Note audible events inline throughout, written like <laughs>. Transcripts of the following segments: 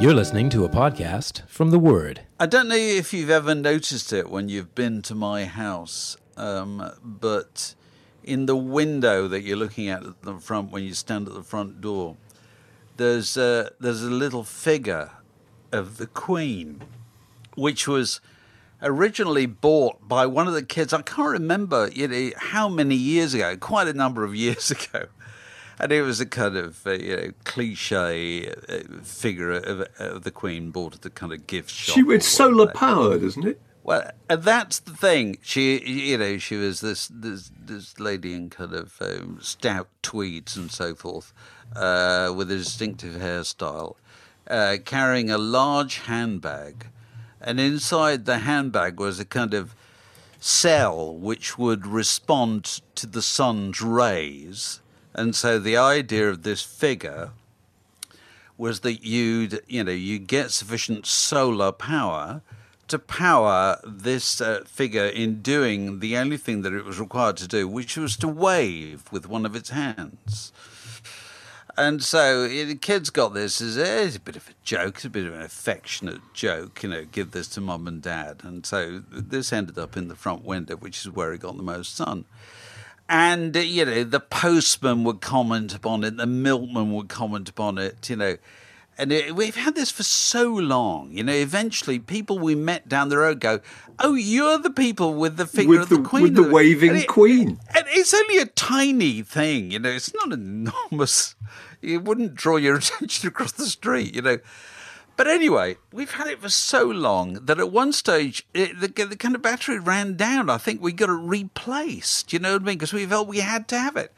You're listening to a podcast from The Word. I don't know if you've ever noticed it when you've been to my house, um, but in the window that you're looking at at the front when you stand at the front door, there's a, there's a little figure of the Queen, which was originally bought by one of the kids. I can't remember you know, how many years ago, quite a number of years <laughs> ago. And it was a kind of uh, you know, cliche uh, figure of, of the Queen bought at the kind of gift shop. She, it's solar powered, isn't it? Well, and that's the thing. She, you know, she was this this, this lady in kind of um, stout tweeds and so forth, uh, with a distinctive hairstyle, uh, carrying a large handbag, and inside the handbag was a kind of cell which would respond to the sun's rays, and so the idea of this figure was that you'd you know you get sufficient solar power to power this uh, figure in doing the only thing that it was required to do, which was to wave with one of its hands. And so the kids got this as eh, it's a bit of a joke, it's a bit of an affectionate joke, you know, give this to mum and dad. And so this ended up in the front window, which is where it got the most sun. And, uh, you know, the postman would comment upon it, the milkman would comment upon it, you know. And it, we've had this for so long, you know. Eventually, people we met down the road go, "Oh, you're the people with the figure With of the, the- Queen, with the And waving it- Queen. And it's only a tiny thing, you know. It's not enormous. It wouldn't draw your <laughs> attention across the street, you know. But anyway, we've had it for so long that at one stage it, the, the kind of battery ran down. I think we got it replaced. You know what I mean? Because we felt we had to have it.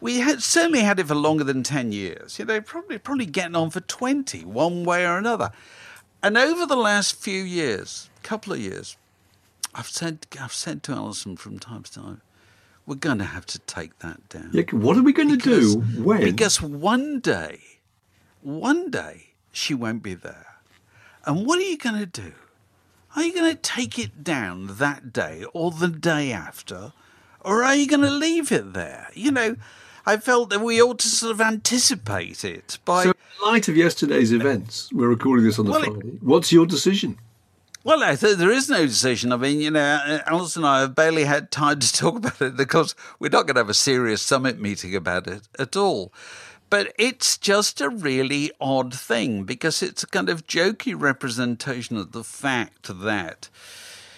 We had certainly had it for longer than ten years. You know, probably probably getting on for twenty, one way or another. And over the last few years, couple of years, I've said I've said to Alison from time to time, we're going to have to take that down. Yeah, what are we going to do when? Because one day, one day, she won't be there. And what are you going to do? Are you going to take it down that day or the day after? Or are you going to leave it there? You know, I felt that we ought to sort of anticipate it by. so, in light of yesterday's events, we're recording this on the Well, it- Friday. What's your decision? Well, I th- there is no decision. I mean, you know, uh, Alice and I have barely had time to talk about it because we're not going to have a serious summit meeting about it at all. But it's just a really odd thing because it's a kind of jokey representation of the fact that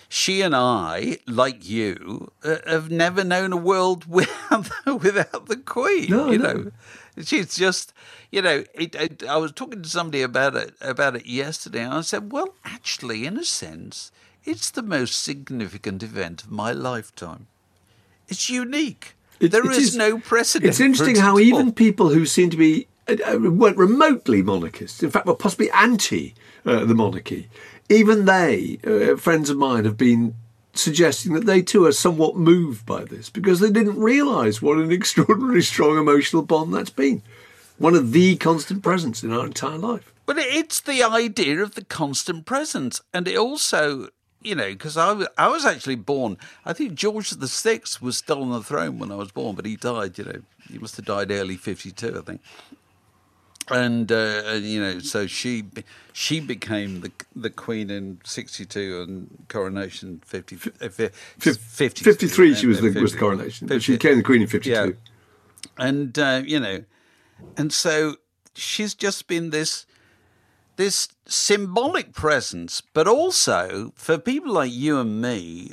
she and I, like you, uh, have never known a world <laughs> without the, without the Queen. No, you no. know, she's just, you know. It, it, I was talking to somebody about it about it yesterday, and I said, "Well, actually, in a sense, it's the most significant event of my lifetime. It's unique. It- there it is, is- no precedent. It's interesting how even people who seem to be uh, uh, weren't remotely monarchists, in fact, were possibly anti uh, the monarchy, even they, uh, friends of mine, have been suggesting that they too are somewhat moved by this because they didn't realise what an <laughs> extraordinarily strong emotional bond that's been. one of the constant presence in our entire life. But it's the idea of the constant presence, and it also, you know, because I, I was actually born. I think George the Sixth was still on the throne when I was born, but he died. You know, he must have died early '52, I think. And uh, and, you know, so she she became the the queen in '62 and coronation 50, uh, fi- 50 53, she was uh, the, was 50 the coronation. But she became the queen in 52. Yeah. and uh, you know, and so she's just been this this symbolic presence, but also for people like you and me,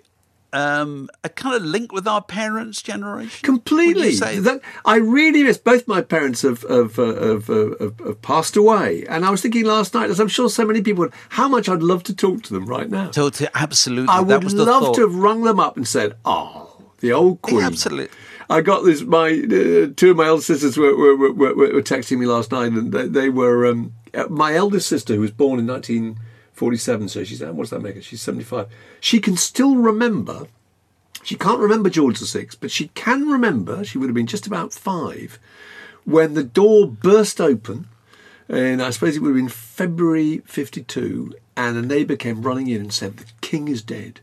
um, a kind of link with our parents' generation. Completely. say That, I really miss both my parents have, have, uh, have, uh, have, have passed away. And I was thinking last night, as I'm sure so many people would, how much I'd love to talk to them right now. So to absolutely, I that would was the love thought. to have rung them up and said, "Oh, the old queen." absolutely. I got this. My uh, two of my elder sisters were, were, were, were, were texting me last night, and they, they were um, Uh, my eldest sister, who was born in 1947. So she's uh, what does that make her? She's 75. She can still remember. She can't remember George VI, but she can remember. She would have been just about five when the door burst open, and I suppose it would have been February 52, and a neighbour came running in and said, The king is dead.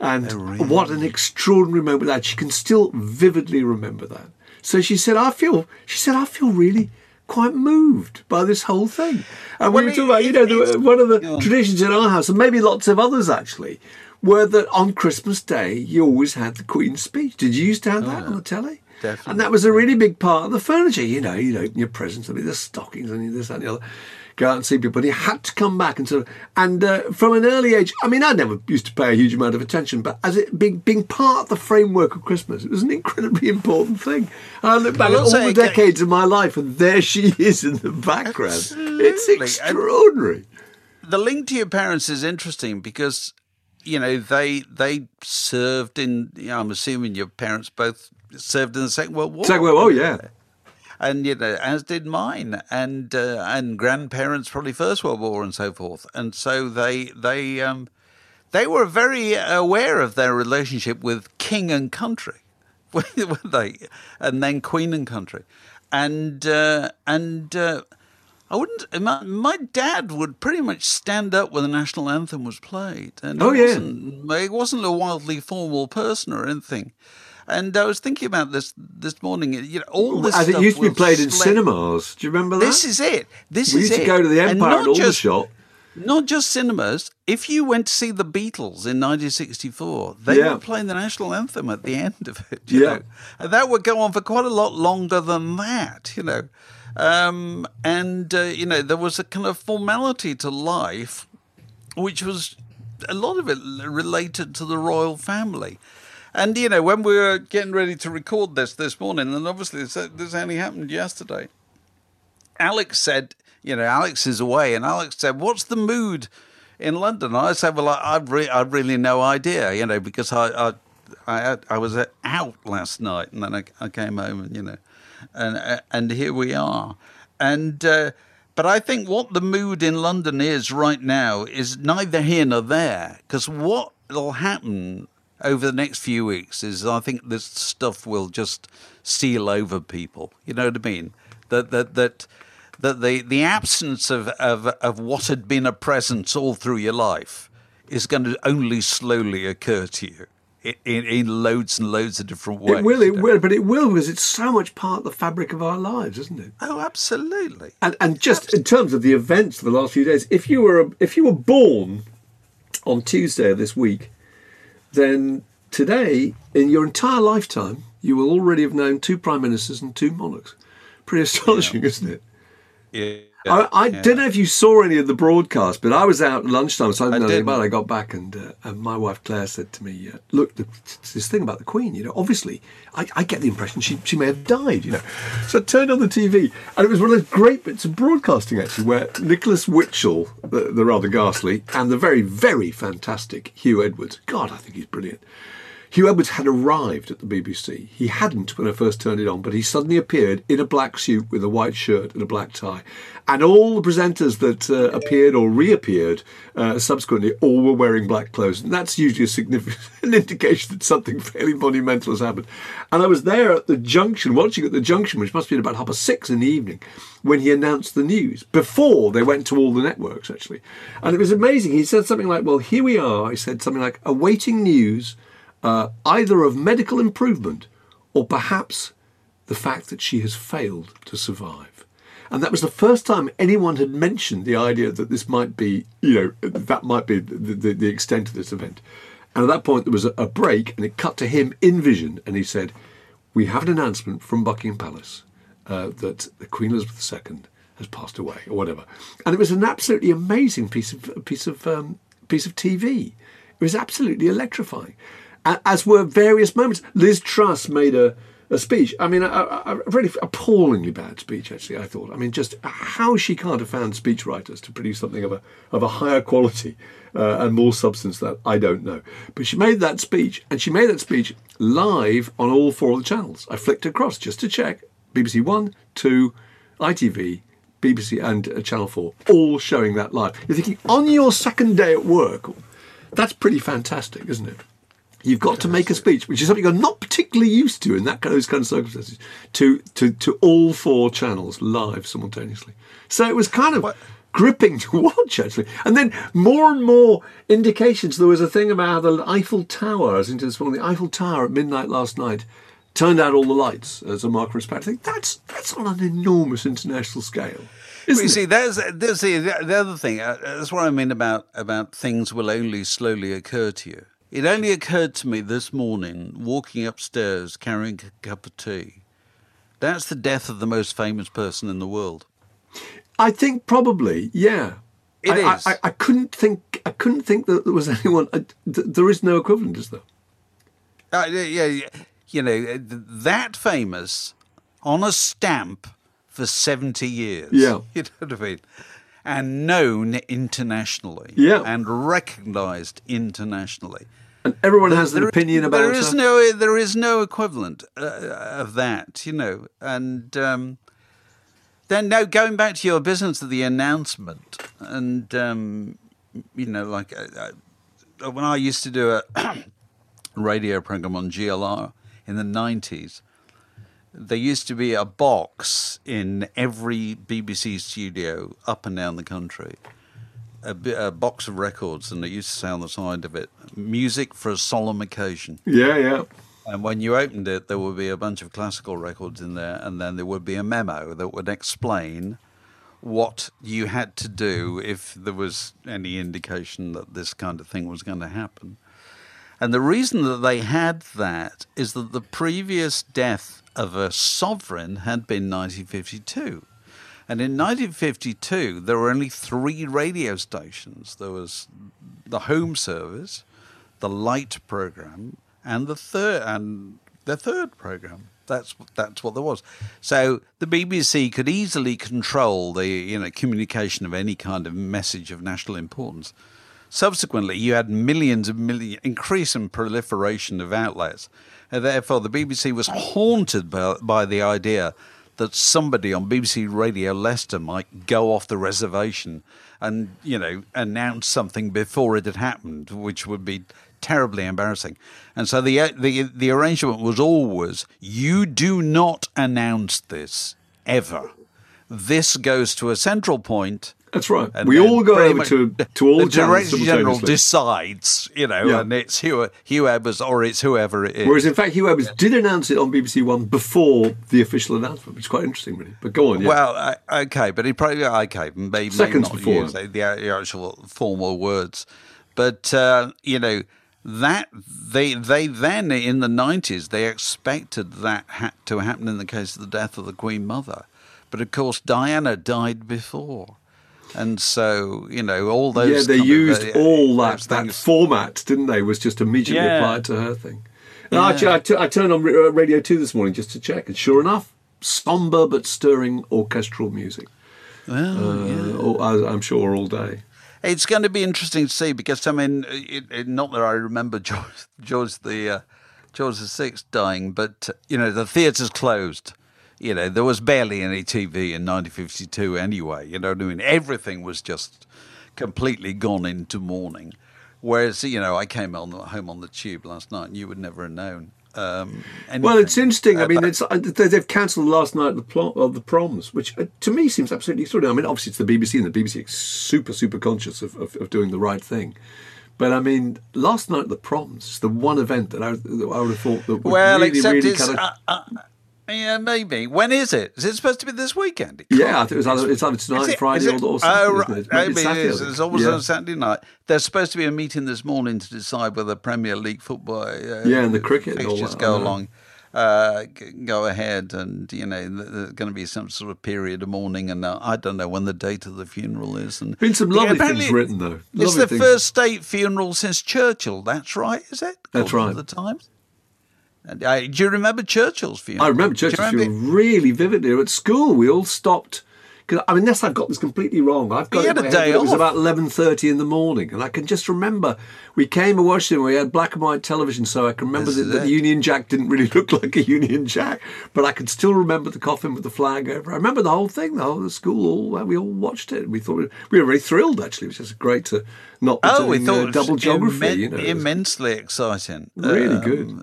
And oh, what an extraordinary moment that she can still vividly remember that. So she said, I feel, she said, I feel really quite moved by this whole thing. And Well, we were talking about, you know, the, uh, one of the Yeah. traditions in our house, and maybe lots of others actually, were that on Christmas Day you always had the Queen's speech. Did you used to have that on the telly? Definitely. And that was a really big part of the furniture. You know, you'd open your presents, there'd be the stockings and this and the other. Go out and see people. But he had to come back and sort of, and uh, from an early age, I mean, I never used to pay a huge amount of attention, but as it being, being part of the framework of Christmas, it was an incredibly <laughs> important thing. And I look back at all the decades of my life, and there she is in the background. It's. And- extraordinary. the link to your parents is interesting because you know they they served in. You know, I'm assuming your parents both served in the Second World War. Second World War, oh, yeah. and you know, as did mine, and uh, and grandparents probably First World War and so forth, and so they they um, they were very aware of their relationship with king and country, <laughs> weren't they? And then queen and country, and uh, and uh, I wouldn't. My, my dad would pretty much stand up when the national anthem was played, and Oh, he yeah. wasn't, he wasn't a wildly formal person or anything. And I was thinking about this this morning. You know, all this As it used to be played in cinemas. Do you remember that? This is it. This we is used it. to go to the Empire and all the just- shop. Not just cinemas. If you went to see the Beatles in 1964, they Yeah. were playing the national anthem at the end of it. You Yeah. know? and that would go on for quite a lot longer than that. You know, um, and uh, you know there was a kind of formality to life, which was a lot of it related to the royal family. And you know, when we were getting ready to record this this morning, and obviously this, only happened yesterday. Alex said, you know, Alex is away, and Alex said, "What's the mood in London?" And I said, "Well, I, I've, re- I've really no idea, you know, because I I, I, I was out last night, and then I, I came home, and you know, and and here we are, and." Uh, but I think what the mood in London is right now is neither here nor there, because what will happen over the next few weeks is I think this stuff will just seal over people. You know what I mean? That that that that the the absence of of, of what had been a presence all through your life is going to only slowly occur to you in, in, loads and loads of different ways. It will, it will, but it will because it's so much part of the fabric of our lives, isn't it? Oh, absolutely. And and just in terms of the events of the last few days, if you were if you were born on Tuesday of this week, then today in your entire lifetime you will already have known two prime ministers and two monarchs. Pretty astonishing, isn't it? Yeah. I, I yeah. don't know if you saw any of the broadcast, but I was out at lunchtime, so I didn't I know anything about it. I got back, and, uh, and my wife Claire said to me, uh, "Look, the, this thing about the Queen. You know, obviously, I, I get the impression she she may have died. You know." So I turned on the TV, and it was one of those great bits of broadcasting actually, where Nicholas Witchell, the, the rather ghastly, and the very very fantastic Huw Edwards. God, I think he's brilliant. Huw Edwards had arrived at the BBC. He hadn't when I first turned it on, but he suddenly appeared in a black suit with a white shirt and a black tie. And all the presenters that uh, appeared or reappeared uh, subsequently all were wearing black clothes. And that's usually a significant <laughs> indication that something fairly monumental has happened. And I was there at the junction, watching at the junction, which must have been about half past six in the evening, when he announced the news, before they went to all the networks, actually. And it was amazing. He said something like, Well, here we are. He said something like, awaiting news uh, either of medical improvement or perhaps the fact that she has failed to survive. And that was the first time anyone had mentioned the idea that this might be, you know, that might be the, the, the extent of this event. And at that point, there was a, a break, and it cut to him in vision, and he said, "We have an announcement from Buckingham Palace uh, that the Queen Elizabeth II has passed away, or whatever." And it was an absolutely amazing piece of piece of um, piece of TV. It was absolutely electrifying as were various moments. Liz Truss made a, a speech. I mean, a, a, really appallingly bad speech, actually, I thought. I mean, just how she can't have found speechwriters to produce something of a, of a higher quality uh, and more substance that I don't know. But she made that speech, and she made that speech live on all four of the channels. I flicked across just to check BBC One, Two, ITV, BBC, and uh, Channel 4, all showing that live. You're thinking, on your second day at work, that's pretty fantastic, isn't it? You've got to make a speech, which is something you're not particularly used to in that those kind of circumstances, to, to, to all four channels live simultaneously. So it was kind of what? gripping to <laughs> watch, actually. And then more and more indications. There was a thing about the Eiffel Tower, I was into this morning, the Eiffel Tower at midnight last night turned out all the lights as a mark of respect. I think that's, that's on an enormous international scale. Well, you see, there's, there's the, the other thing. Uh, that's what I mean about, about things will only slowly occur to you. It only occurred to me this morning, walking upstairs carrying a cup of tea. That's the death of the most famous person in the world. I think probably, yeah. It I, is. I, I, I, couldn't think. I couldn't think that there was <laughs> anyone. I, th- there is no equivalent, is there? Uh, yeah, you know that famous on a stamp for seventy years. Yeah, <laughs> you know what I mean and known internationally yeah. and recognised internationally. And everyone has an there, opinion about there is her. no there is no equivalent uh, of that, you know. And um, then now going back to your business of the announcement, and um, you know, like uh, uh when I used to do a <coughs> radio program on GLR in the nineties, there used to be a box in every BBC studio up and down the country, a, a, box of records, and it used to say on the side of it, "Music for a solemn occasion." Yeah, yeah. And when you opened it, there would be a bunch of classical records in there, and then there would be a memo that would explain what you had to do if there was any indication that this kind of thing was going to happen. And the reason that they had that is that the previous death of a sovereign had been 1952. And in 1952, there were only three radio stations. There was the Home Service, the Light program, and the third and the third program. That's that's what there was. So the BBC could easily control the you know communication of any kind of message of national importance. Subsequently, you had millions of million increase and proliferation of outlets, therefore the BBC was haunted by, by the idea that somebody on BBC Radio Leicester might go off the reservation and you know announce something before it had happened, which would be terribly embarrassing. And so the uh, the the arrangement was always you do not announce this ever. This goes to a central point that's right. we all go over to, to all the director general decides, you know, yeah. and it's Huw, Huw Edwards or it's whoever it is. Whereas in fact, Huw Edwards did announce it on BBC One before the official announcement, which is quite interesting, really. But go on. Yeah. Well, uh, okay, but he probably okay, maybe, seconds maybe before use the, the actual formal words, but uh, you know that they they then in the nineties they expected that had to happen in the case of the death of the Queen Mother, but of course Diana died before. And so, you know, all those. Yeah, they used of, uh, all that, that format, didn't they? Was just immediately yeah. applied to her thing. And yeah. actually, I, t- I turned on uh, Radio 2 this morning just to check, and sure enough, somber but stirring orchestral music. Well, uh, yeah. all, I'm sure all day. It's going to be interesting to see because, I mean, it, it, not that I remember <laughs> George, George the. Uh, George VI dying, but you know the theatre's closed. You know there was barely any TV in 1952 anyway. You know what I mean? Everything was just completely gone into mourning. Whereas you know I came on home on the tube last night, and you would never have known. Um, Well, it's interesting. I mean, it's uh, they- they've cancelled last night the plot of the proms, which uh, to me seems absolutely extraordinary. I mean, obviously it's the BBC, and the BBC is super, super conscious of, of, of doing the right thing. But I mean, last night the proms, the one event that I, that I would have thought that would well, really, except really kind of. uh, uh, yeah, maybe. When is it? Is it supposed to be this weekend? Yeah, I think it was either, it's either tonight, it- Friday, it- or, or Saturday. Oh, it? right. Maybe Maybe it's It's always yeah. on Saturday night. There's supposed to be a meeting this morning to decide whether Premier League football, uh, Yeah, and the cricket and all fixtures that, go along, uh, go ahead, and you know there's going to be some sort of period of mourning, and uh, I don't know when the date of the funeral is. And Been some lovely apparently things written though. It's the things. first state funeral since Churchill. That's right, is it? That's right. The Times. And, uh, do you remember Churchill's funeral? I remember Churchill's remember- funeral really vividly. At school, we all stopped. Cause, I mean, unless I've got this completely wrong, I've got He it had in a head day that It was about eleven thirty in the morning, and I can just remember we came and watched it. We had black and white television, so I can remember that, that the. Union Jack didn't really <laughs> look like a Union Jack, but I can still remember the coffin with the flag over. I remember the whole thing. The whole the school, all we all watched it. We thought we were very thrilled. Actually, it was just great to not be Oh, we thought uh, double geography. immen- you know, immensely exciting. Um, Really good.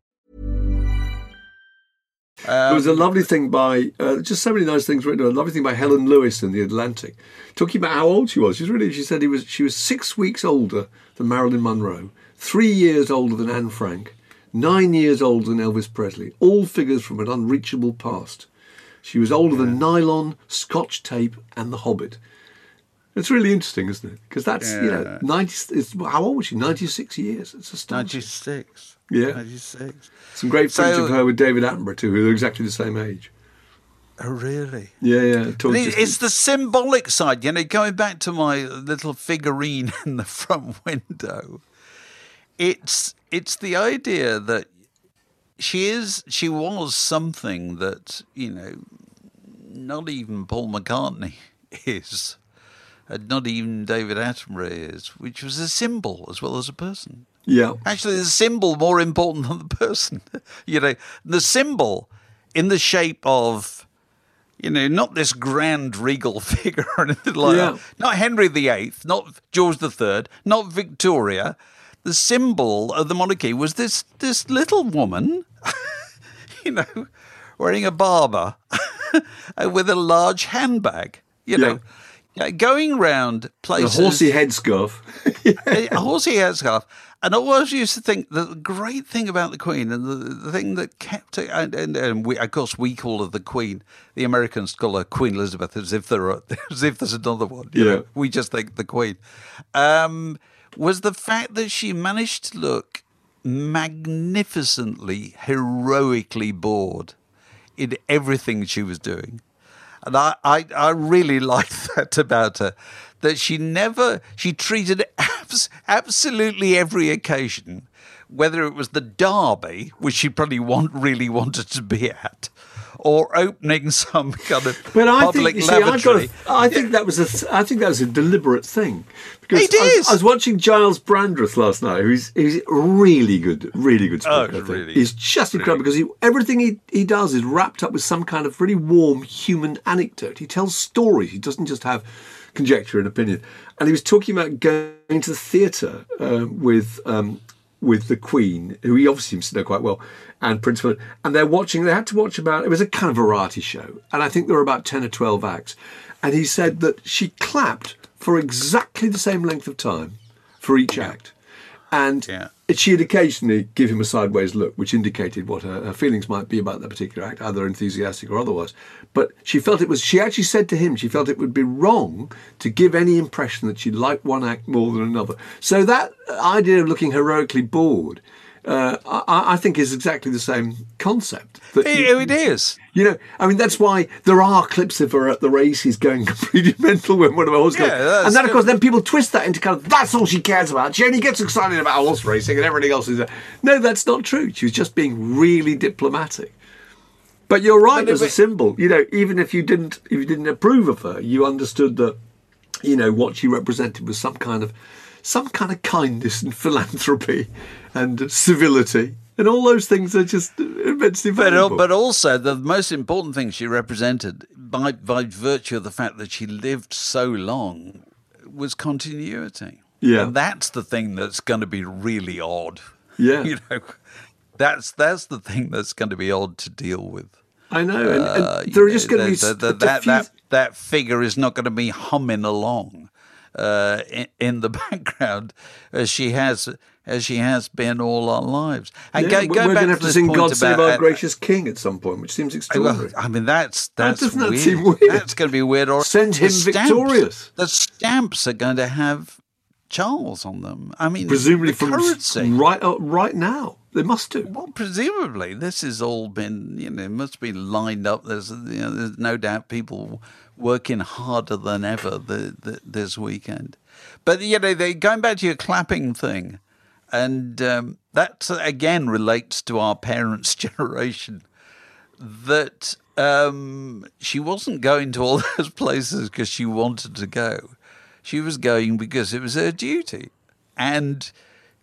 There was a lovely thing by uh, just so many nice things written. A lovely thing by Helen Lewis in the Atlantic, talking about how old she was. She's really. She said he was. She was six weeks older than Marilyn Monroe, three years older than Anne Frank, nine years older than Elvis Presley. All figures from an unreachable past. She was older than nylon, Scotch tape, and The Hobbit. It's really interesting, isn't it? Because that's you know ninety. It's, how old was she? Ninety six years. It's astonishing. 96. Yeah. 96. Some great footage of her with David Attenborough too, who are exactly the same age. Oh, really? Yeah, yeah. It- It's the symbolic side, you know, going back to my little figurine <laughs> in the front window. It's it's the idea that she is she was something that, you know, not even Paul McCartney <laughs> is. And not even David Attenborough is, which was a symbol as well as a person. Yeah. Actually, the symbol more important than the person. <laughs> you know, the symbol in the shape of, you know, not this grand regal <laughs> figure or anything like Yeah. that. Not Henry VIII, not George III, not Victoria. The symbol of the monarchy was this this little woman, <laughs> you know, wearing a Barbour with a large handbag. You know, Yeah, going round A places horsey headscarf. a horsey headscarf. And I always used to think that the great thing about the Queen and the, the thing that kept it, and, and, and we, of course, we call her the Queen. The Americans call her Queen Elizabeth as if there are, <laughs> as if there's another one. you Yeah. know. we just think the Queen. Um, was the fact that she managed to look magnificently, heroically bored in everything she was doing. And I, I, I really <laughs> liked that about her. That she never, she treated <laughs> abs- absolutely every occasion, whether it was the Derby, which she probably want, really wanted to be at, or opening <laughs> some kind of But I public think you see. A, I think that was a. I think that was a deliberate thing because It I was, is. I was watching Giles Brandreth last night. Who's he's really good, really good Oh, speaker. I think. really, he's just incredible because he, everything he, he does is wrapped up with some kind of really warm human anecdote. He tells stories. He doesn't just have conjecture and opinion. And he was talking about going to the theatre uh, with um, with the Queen, who he obviously seems to know quite well, and Prince Philip. And they're watching. They had to watch about. It was a kind of variety show, and I think there were about ten or twelve acts. And he said that she clapped for exactly the same length of time for each act, and Yeah. she'd occasionally give him a sideways look, which indicated what her, her feelings might be about that particular act, either enthusiastic or otherwise. But she felt it was. She actually said to him, she felt it would be wrong to give any impression that she liked one act more than another. So that idea of looking heroically bored. Uh, I, I think is exactly the same concept. That you- It- it is. you know, I mean, that's why there are clips of her at the races going <laughs> completely mental when one of her horses Yeah, goes. And then, of course, then people twist that into kind of that's all she cares about. She only gets excited about horse racing and everything else is there. No, that's not true. She was just being really diplomatic. But you're right But as a symbol. You know, even if you didn't, if you didn't approve of her, you understood that, you know, what she represented was some kind of, some kind of kindness and philanthropy, and civility, and all those things are just immensely But, valuable. but also, the most important thing she represented, by, by virtue of the fact that she lived so long, was continuity. Yeah. And that's the thing that's going to be really odd. Yeah. <laughs> You know, that's, that's the thing that's going to be odd to deal with. I know, and, and Uh, there are just going to be the- the- that, few- that, that figure is not going to be humming along uh, in, in the <laughs> background as she has as she has been all our lives. And Yeah, go, we're going to have to sing "God Save Our uh, Gracious King" at some point, which seems extraordinary. I mean, that's that's that weird. seem weird? That's going to be weird. Or Send him stamps- victorious. The stamps are going to have Charles on them. I mean, Presumably from currency. right uh, right now, they must do. Well, presumably, this has all been, you know, it must be lined up. There's, you know, there's no doubt people working harder than ever the, the, this weekend. But, you know, they, going back to your clapping thing, and um, that again relates to our parents' <laughs> generation, that um, she wasn't going to all <laughs> those places because she wanted to go. She was going because it was her duty. And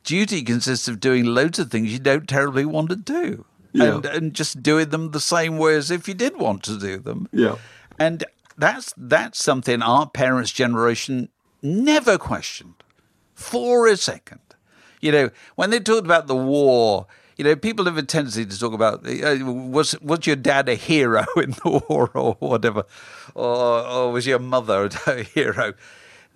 duty consists of doing loads of things you don't terribly want to do. Yeah. And, and just doing them the same way as if you did want to do them. Yeah. And that's that's something our parents' generation never questioned for a second. You know, when they talked about the war, you know, people have a tendency to talk about uh, was was your dad a hero <laughs> in the war or whatever, or, or was your mother a <laughs> hero?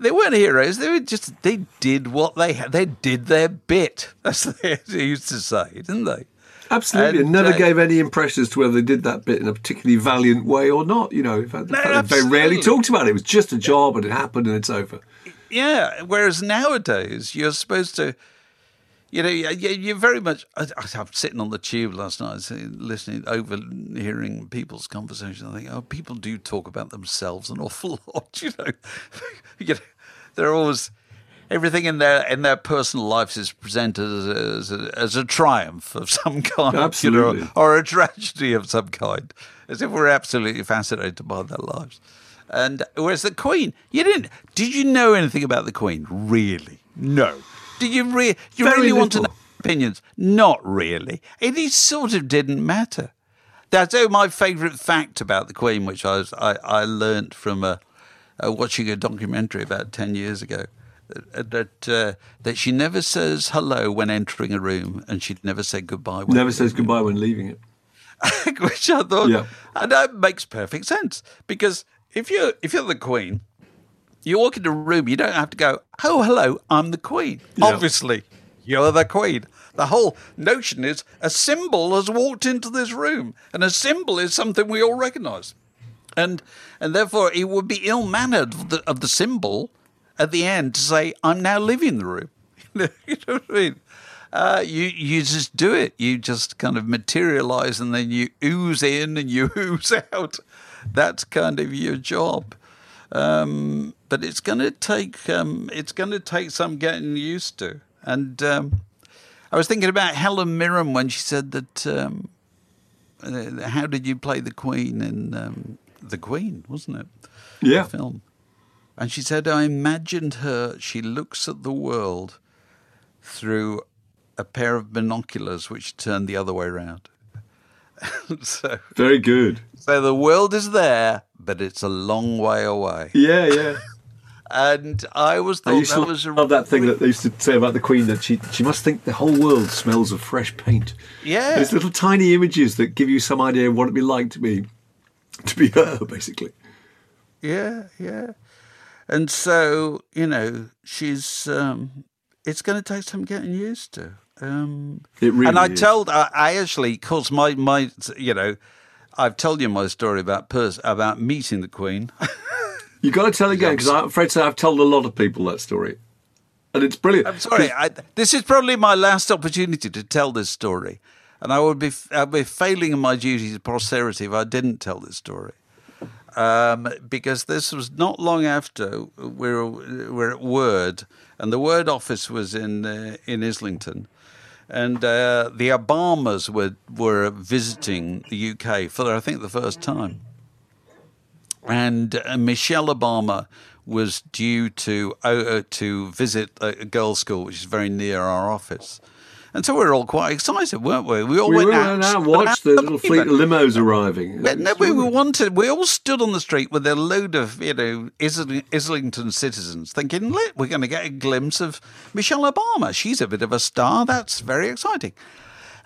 They weren't heroes. They were just they did what they had. They did their bit, <laughs> as they used to say, didn't they? Absolutely, and never uh, gave any impression as to whether they did that bit in a particularly valiant way or not. You know, in fact, No, they rarely talked about it. It was just a job, and it happened, and it's over. Yeah. Whereas nowadays, you're supposed to, you know, you- you- you're very much. I, I'm sitting on the tube last night, listening, overhearing people's conversation. I think, oh, people do talk about themselves an awful <laughs> lot. You know, <laughs> you know they're always everything in their in their personal lives is presented as a, as a, as a triumph of <laughs> some kind, Absolutely. you know, or a tragedy of some kind, as if we're absolutely fascinated by their lives. And whereas the Queen, you didn't. Did you know anything about the Queen? Really? No. Did you re- you Very really want to know opinions? Not really. It is sort of didn't matter. That's oh, my favourite fact about the Queen, which I was, I, I learnt from uh, uh, watching a documentary about ten years ago. That uh, that she never says hello when entering a room, and she'd never say goodbye. When Never says goodbye when leaving it. <laughs> which I thought, Yeah. and that makes perfect sense because if you're if you're the queen, you walk into a room, you don't have to go, "Oh, hello, I'm the queen." Yeah. Obviously, you're the queen. The whole notion is a symbol has walked into this room, and a symbol is something we all recognise, and and therefore it would be ill mannered of the, of the symbol at the end to say, "I'm now leaving the room." <laughs> you know what I mean? Uh, you you just do it. You just kind of materialize, and then you ooze in and you <laughs> ooze out. That's kind of your job. Um, but it's going to take um, it's going to take some getting used to. And um, I was thinking about Helen Mirren when she said that. Um, uh, how did you play the Queen in um, the Queen? Wasn't it? Yeah. The film. And she said, I imagined her. She looks at the world through a pair of binoculars which turn the other way around. <laughs> so, Very good. so the world is there, but it's a long way away. Yeah, yeah. <laughs> And I was I thought used that to was a love that thing that they used to say about the Queen that she she must think the whole world smells of fresh paint. Yeah. There's little tiny images that give you some idea of what it'd be like to be <laughs> to be her, basically. Yeah, yeah. And so, you know, she's um it's going to take some getting used to. Um It really And I is. told I, I actually cause my my you know, I've told you my story about pers- about meeting the queen. You got to tell <laughs> again because I'm afraid to say I've told a lot of people that story, and it's brilliant. I'm sorry. I, this is probably my last opportunity to tell this story, and I would be I'd be failing in my duty to posterity if I didn't tell this story. Um, because this was not long after we were, we were at Word, and the Word office was in uh, in Islington, and uh, the Obamas were were visiting the UK for I think the first time and uh, Michelle Obama was due to uh, to visit a girls' school, which is very near our office. And so we were all quite excited, weren't we? We all we went went out, out and watched the little fleet of limos arriving. But no, we, we wanted. We all stood on the street with a load of you know Islington citizens, thinking, "Look, we're going to get a glimpse of Michelle Obama. She's a bit of a star. That's very exciting."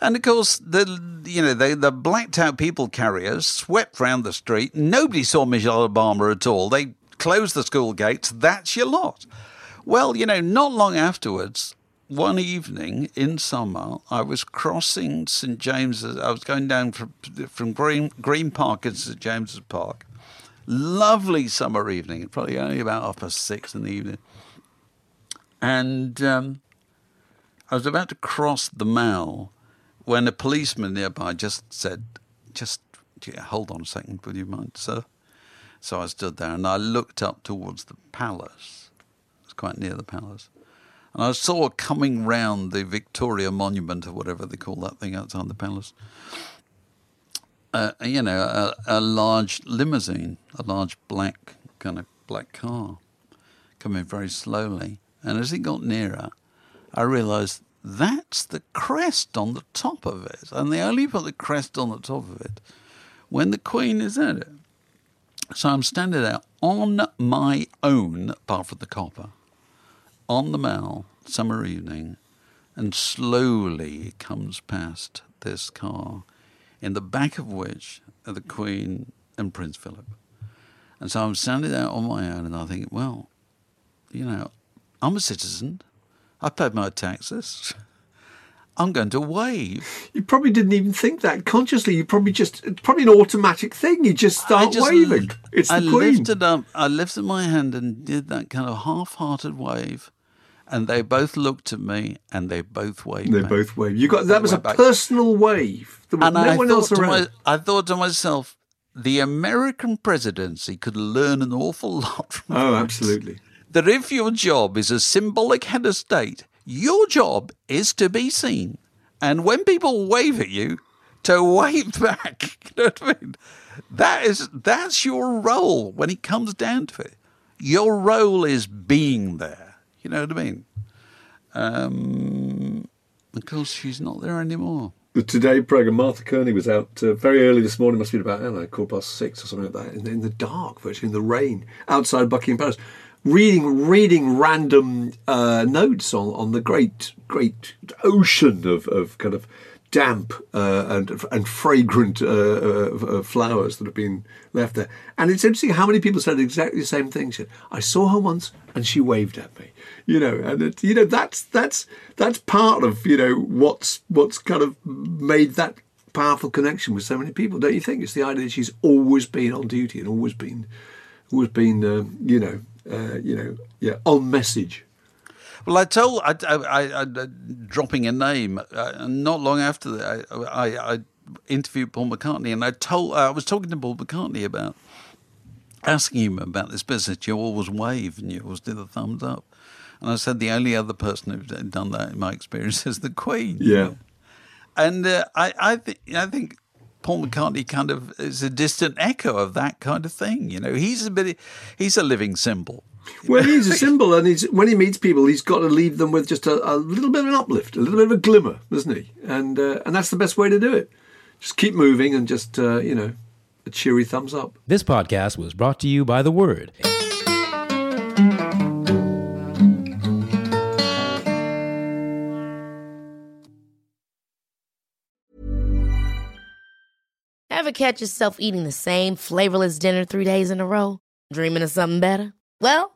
And of course, the you know the the blacked out people carriers swept round the street. Nobody saw Michelle Obama at all. They closed the school gates. That's your lot. Well, you know, not long afterwards, one evening in summer, I was crossing St James's. I was going down from from Green Green Park into St James's Park. Lovely summer evening. Probably only about half past six in the evening, and um, I was about to cross the Mall when a policeman nearby just said, "Just hold on a second, would you mind, sir?" So I stood there and I looked up towards the palace. It was quite near the palace. And I saw coming round the Victoria Monument or whatever they call that thing outside the palace. Uh, you know, a, a large limousine, a large black kind of black car, coming very slowly. And as it got nearer, I realised that's the crest on the top of it, and they only put the crest on the top of it when the Queen is in it. So I'm standing there on my own, apart from the copper, on the Mall, summer evening, and slowly it comes past this car, in the back of which are the Queen and Prince Philip. And so I'm standing there on my own, and I think, well, you know, I'm a citizen. I paid my taxes. <laughs> I'm going to wave. You probably didn't even think that consciously. You probably just it's probably an automatic thing. You just start I just waving. It's the I Queen. lifted up. I lifted my hand and did that kind of half-hearted wave, and they both looked at me and they both waved. They both wave. You got that was a back. personal wave. There was And no I one thought else to around. my, I thought to myself, the American presidency could learn an awful <laughs> lot from oh, this. absolutely. that if your job is a symbolic head of state, your job is to be seen. And when people wave at you, to <laughs> wave back. You know what I mean? That is that's your role when it comes down to it. Your role is being there. You know what I mean? Um, of course, she's not there anymore. The Today programme, Martha Kearney was out uh, very early this morning, must be about, I don't know, quarter past six or something like that, in the, in the dark, virtually in the rain, outside Buckingham Palace, reading reading random uh, notes on, on the great, great ocean of, of kind of damp uh, and and fragrant uh, uh, uh, flowers that have been left there. And it's interesting how many people said exactly the same thing. She said, I saw her once and she waved at me. You know, and it, you know that's that's that's part of you know what's what's kind of made that powerful connection with so many people, don't you think? It's the idea that she's always been on duty and always been always been um, you know uh, you know yeah on message. Well, I told, I, I, I, I dropping a name, uh, not long after that, I, interviewed Paul McCartney, and I told, I was talking to Paul McCartney about asking him about this business, you always wave and you always do the thumbs up. And I said the only other person who's done that in my experience <laughs> is the Queen. Yeah. And uh, I, I, th- I think Paul McCartney kind of is a distant echo of that kind of thing. You know, he's a bit, he's a living symbol. Well, he's a <laughs> symbol, and he's when he meets people, he's got to leave them with just a, a little bit of an uplift, a little bit of a glimmer, doesn't he? And uh, and that's the best way to do it. Just keep moving, and just uh, you know, a cheery thumbs up. This podcast was brought to you by The Word. Ever catch yourself eating the same flavorless dinner three days in a row? Dreaming of something better? Well,